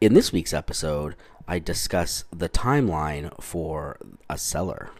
In this week's episode, I discuss the timeline for a seller.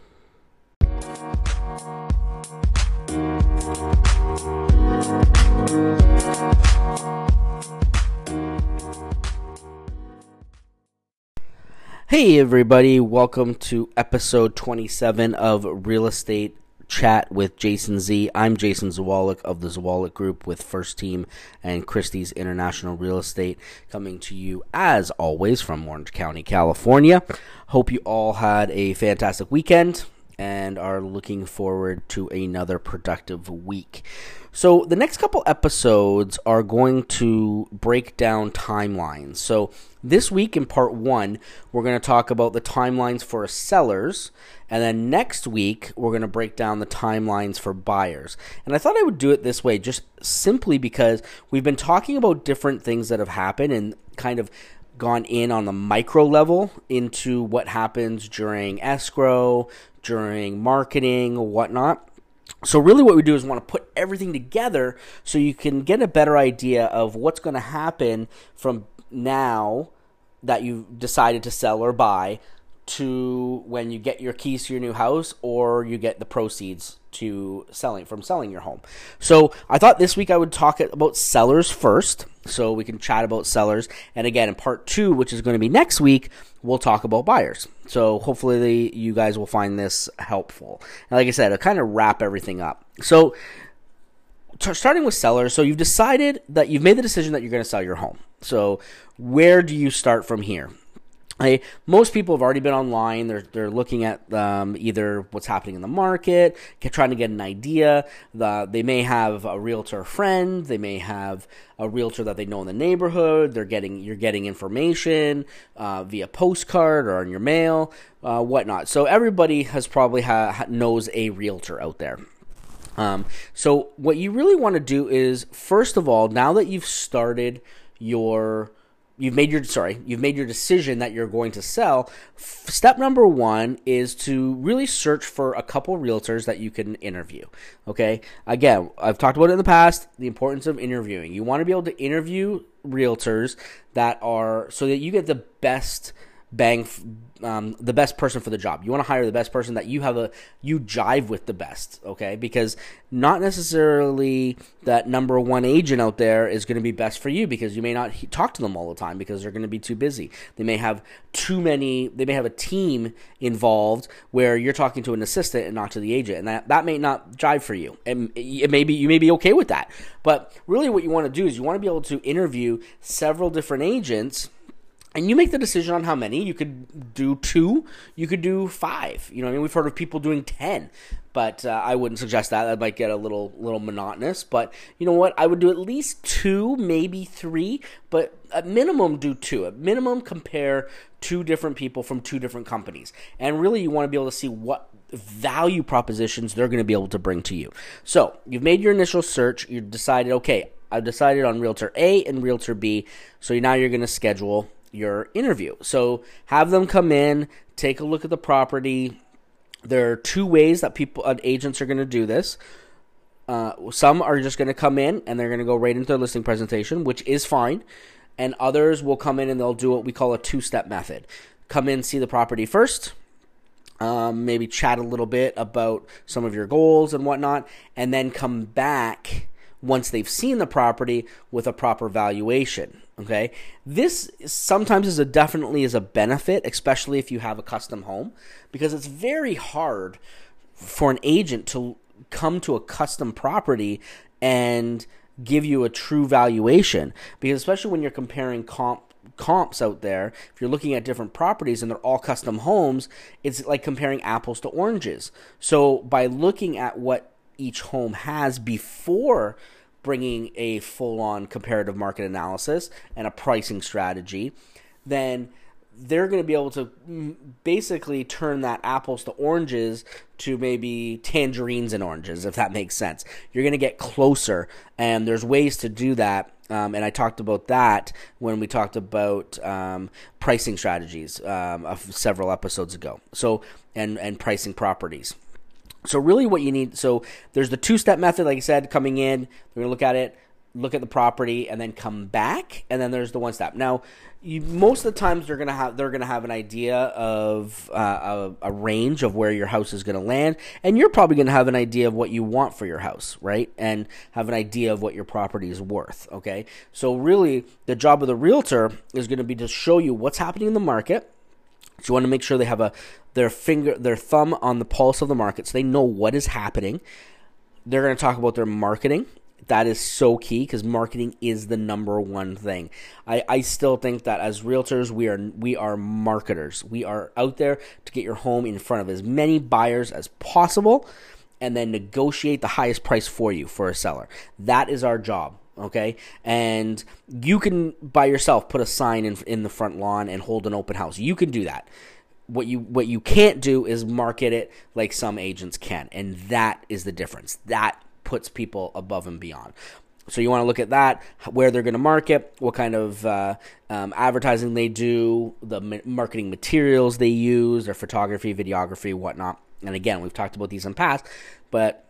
Hey, everybody, welcome to episode 27 of Real Estate Chat with Jason Z. I'm Jason Zawalik of the Zawalik Group with First Team and Christie's International Real Estate, coming to you as always from Orange County, California. Hope you all had a fantastic weekend and are looking forward to another productive week. So, the next couple episodes are going to break down timelines. So, this week in part one, we're going to talk about the timelines for sellers. And then next week, we're going to break down the timelines for buyers. And I thought I would do it this way just simply because we've been talking about different things that have happened and kind of gone in on the micro level into what happens during escrow, during marketing, whatnot. So, really, what we do is want to put everything together so you can get a better idea of what's going to happen from now that you've decided to sell or buy to when you get your keys to your new house or you get the proceeds to selling from selling your home. So I thought this week I would talk about sellers first, so we can chat about sellers. And again, in part two, which is going to be next week, we'll talk about buyers. So hopefully you guys will find this helpful. And like I said, I'll kind of wrap everything up. So starting with sellers, so you've decided that you've made the decision that you're going to sell your home. So where do you start from here? I, most people have already been online. They're they're looking at um, either what's happening in the market, get, trying to get an idea. The, they may have a realtor friend. They may have a realtor that they know in the neighborhood. They're getting you're getting information uh, via postcard or on your mail, uh, whatnot. So everybody has probably ha- knows a realtor out there. Um, so what you really want to do is first of all, now that you've started your you've made your sorry you've made your decision that you're going to sell step number one is to really search for a couple realtors that you can interview okay? Again i've talked about it in the past the importance of interviewing. You want to be able to interview realtors that are so that you get the best bang um, the best person for the job. You want to hire the best person that you have a you jive with the best, okay? Because not necessarily that number one agent out there is going to be best for you because you may not talk to them all the time because they're going to be too busy. They may have too many. They may have a team involved where you're talking to an assistant and not to the agent, and that that may not jive for you. And it may be you may be okay with that, but really, what you want to do is you want to be able to interview several different agents and you make the decision on how many. You could do two, you could do five. You know, I mean, we've heard of people doing ten, but uh, I wouldn't suggest that. That might get a little little monotonous. But you know what? I would do at least two, maybe three, but at minimum do two. At minimum, compare two different people from two different companies, and really, you want to be able to see what value propositions they're going to be able to bring to you. So you've made your initial search. you've decided, okay, I've decided on Realtor A and Realtor B. So now you're going to schedule your interview. So have them come in, take a look at the property. There are two ways that people uh, agents are going to do this. Uh, some are just going to come in and they're going to go right into their listing presentation, which is fine. And others will come in and they'll do what we call a two step method. Come in, see the property first, um, maybe chat a little bit about some of your goals and whatnot, and then come back once they've seen the property with a proper valuation. Okay, this sometimes is a definitely is a benefit, especially if you have a custom home, because it's very hard for an agent to come to a custom property and give you a true valuation. Because especially when you're comparing comp comps out there, if you're looking at different properties and they're all custom homes, it's like comparing apples to oranges. So by looking at what each home has before bringing a full on comparative market analysis and a pricing strategy, then they're going to be able to basically turn that apples to oranges to maybe tangerines and oranges, if that makes sense. You're going to get closer, and there's ways to do that. Um, and I talked about that when we talked about um, pricing strategies um, of several episodes ago. So, and and pricing properties. So really, what you need so there's the two step method, like I said, coming in. We're gonna look at it. look at the property, and then come back, and then there's the one step. Now, you, most of the times they're gonna have they're gonna have an idea of uh, a, a range of where your house is gonna land, and you're probably gonna have an idea of what you want for your house, right? And have an idea of what your property is worth. Okay, so really the job of the realtor is gonna be to show you what's happening in the market. So you want to make sure they have a their finger their thumb on the pulse of the market, so they know what is happening. They're going to talk about their marketing that is so key because marketing is the number one thing. I, I still think that as realtors, we are we are marketers. We are out there to get your home in front of as many buyers as possible, and then negotiate the highest price for you for a seller. That is our job. Okay, and you can by yourself put a sign in in the front lawn and hold an open house. You can do that what you what you can't do is market it like some agents can and that is the difference that puts people above and beyond. So you want to look at that, where they're going to market, what kind of uh, um, advertising they do, the marketing materials they use, their photography, videography, whatnot. And again, we've talked about these in the past, but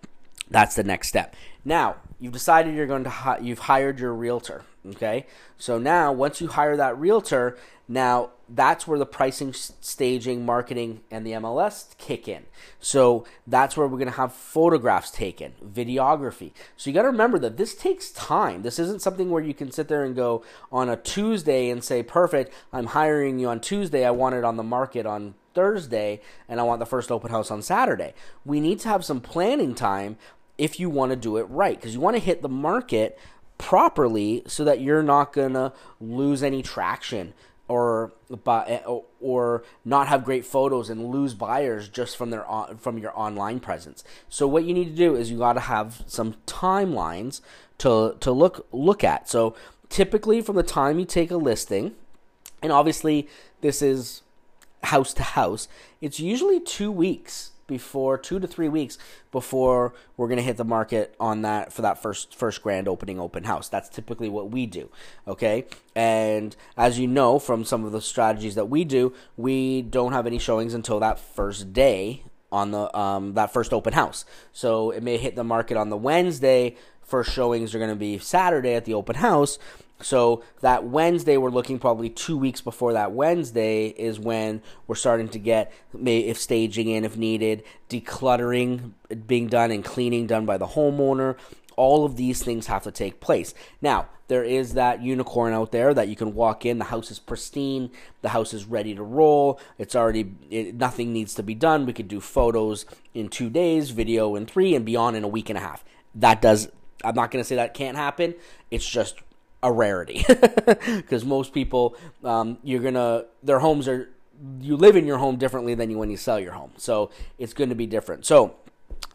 that's the next step. Now you've decided you're going to hi- you've hired your realtor. Okay, so now once you hire that realtor, now that's where the pricing, staging, marketing, and the MLS kick in. So that's where we're going to have photographs taken, videography. So you got to remember that this takes time. This isn't something where you can sit there and go on a Tuesday and say, "Perfect, I'm hiring you on Tuesday. I want it on the market on Thursday, and I want the first open house on Saturday." We need to have some planning time if you want to do it right because you want to hit the market properly so that you're not going to lose any traction or eh, or not have great photos and lose buyers just from their from your online presence. So what you need to do is you got to have some timelines to to look look at. So typically from the time you take a listing, and obviously this is house to house, it's usually 2 weeks before two to three weeks before we're going to hit the market on that for that first first grand opening open house. That's typically what we do. Okay, and as you know from some of the strategies that we do, we don't have any showings until that first day on the um, that first open house. So it may hit the market on the Wednesday. First showings are going to be Saturday at the open house, so that Wednesday, we're looking probably two weeks before that Wednesday is when we're starting to get, if staging in if needed, decluttering being done and cleaning done by the homeowner. All of these things have to take place. Now, there is that unicorn out there that you can walk in. The house is pristine. The house is ready to roll. It's already, it, nothing needs to be done. We could do photos in two days, video in three, and beyond in a week and a half. That does, I'm not going to say that can't happen. It's just a rarity. Because most people um, you're gonna their homes are you live in your home differently than you when you sell your home. So it's going to be different. So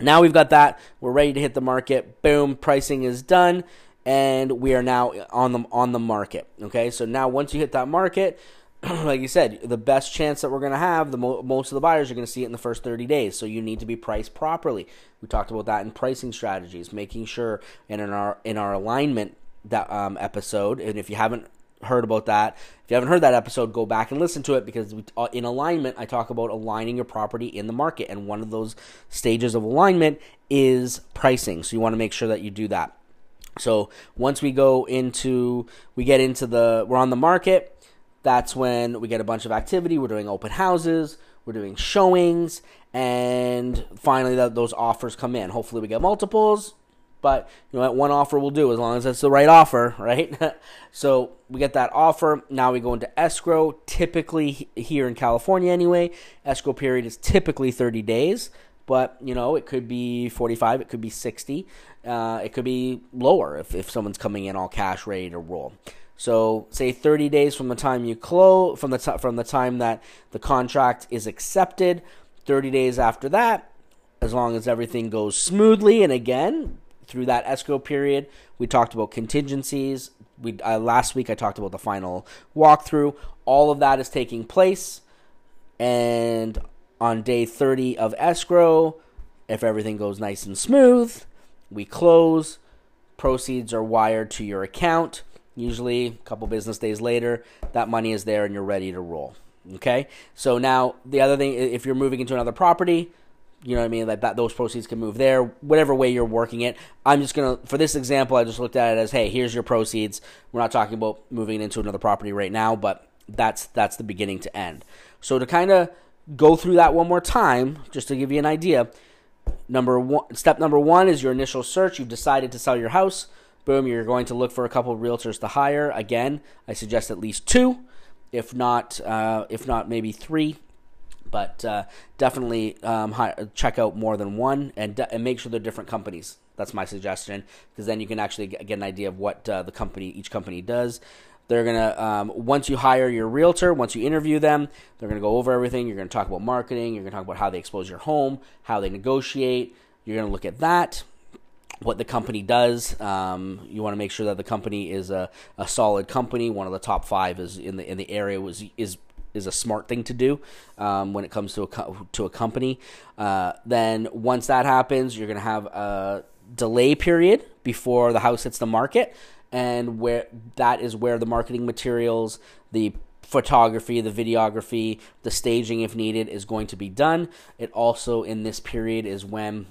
now we've got that. We're ready to hit the market. Boom pricing is done. And we are now on the on the market. Okay? So now once you hit that market like you said the best chance that we're going to have the mo- most of the buyers are going to see it in the first 30 days so you need to be priced properly we talked about that in pricing strategies making sure and in our in our alignment that um, episode, and if you haven't heard about that, if you haven't heard that episode, go back and listen to it because we, uh, in alignment, I talk about aligning your property in the market, and one of those stages of alignment is pricing. So you want to make sure that you do that. So once we go into, we get into the, we're on the market. That's when we get a bunch of activity. We're doing open houses, we're doing showings, and finally that, those offers come in. Hopefully, we get multiples but you know one offer will do as long as it's the right offer, right? so we get that offer. Now we go into escrow. Typically here in California, anyway, escrow period is typically 30 days, but you know it could be 45, it could be 60, uh, it could be lower if if someone's coming in all cash ready to roll. So say 30 days from the time you close from the t- from the time that the contract is accepted, 30 days after that, as long as everything goes smoothly and again, through that escrow period. We talked about contingencies. We uh, last week I talked about the final walkthrough. All of that is taking place, and on day 30 of escrow, if everything goes nice and smooth, we close. Proceeds are wired to your account. Usually, a couple business days later, that money is there and you're ready to roll. Okay? So now, the other thing, if you're moving into another property, You know what I mean? Like that, those proceeds can move there, whatever way you're working it. I'm just gonna, for this example, I just looked at it as, hey, here's your proceeds. We're not talking about moving into another property right now, but that's that's the beginning to end. So to kind of go through that one more time, just to give you an idea. Number one, step number one is your initial search. You've decided to sell your house. Boom, you're going to look for a couple of realtors to hire. Again, I suggest at least two, if not, uh, if not maybe three but uh, definitely um, check out more than one and, and make sure they're different companies. That's my suggestion because then you can actually get, get an idea of what uh, the company each company does. They're gonna um, once you hire your realtor, once you interview them, they're gonna go over everything. You're gonna talk about marketing. You're gonna talk about how they expose your home, how they negotiate. You're gonna look at that what the company does. Um, you want to make sure that the company is a, a solid company. One of the top five is in the in the area was is is a smart thing to do um, when it comes to a to a company. Uh, then once that happens, you're going to have a delay period before the house hits the market, and where that is where the marketing materials, the photography, the videography, the staging, if needed, is going to be done. It also in this period is when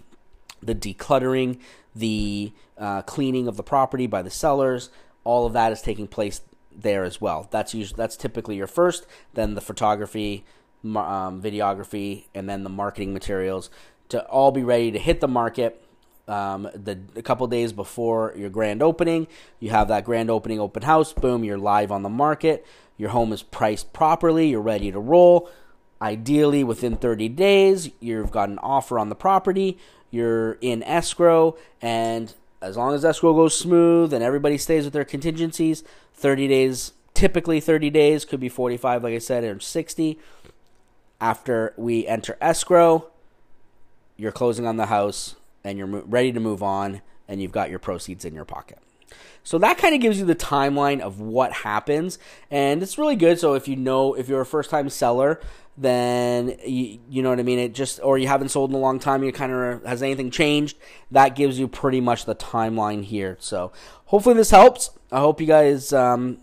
the decluttering, the uh, cleaning of the property by the sellers, all of that is taking place there as well. That's usually that's typically your first, then the photography, um, videography, and then the marketing materials to all be ready to hit the market. Um, the a couple days before your grand opening, you have that grand opening open house. Boom, you're live on the market. Your home is priced properly. You're ready to roll. Ideally, within 30 days, you've got an offer on the property. You're in escrow, and as long as escrow goes smooth and everybody stays with their contingencies, 30 days, typically 30 days, could be 45, like I said, or 60. After we enter escrow, you're closing on the house and you're ready to move on, and you've got your proceeds in your pocket. So that kind of gives you the timeline of what happens, and it's really good. So if you know, if you're a first time seller, then you, you know what I mean. It just or you haven't sold in a long time. You kind of has anything changed? That gives you pretty much the timeline here. So hopefully this helps. I hope you guys um,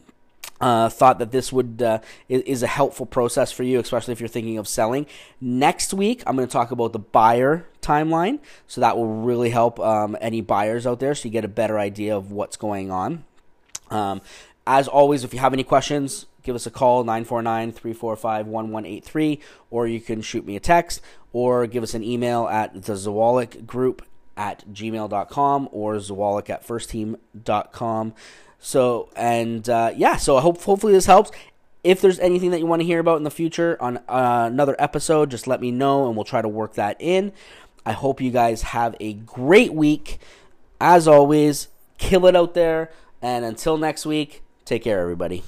uh, thought that this would uh, is, a helpful process for you, especially if you're thinking of selling. Next week, I'm going to talk about the buyer timeline, so that will really help um, any buyers out there, so you get a better idea of what's going on. Um, as always, if you have any questions, give us a call 949-345-1183 or you can shoot me a text or give us an email at the Zawalik group at gmail.com or zawalik at firstteam.com so and uh, yeah so I hope hopefully this helps. If there's anything that you want to hear about in the future on uh, another episode just let me know and we'll try to work that in i hope you guys have a great week. As always kill it out there. And until next week take care everybody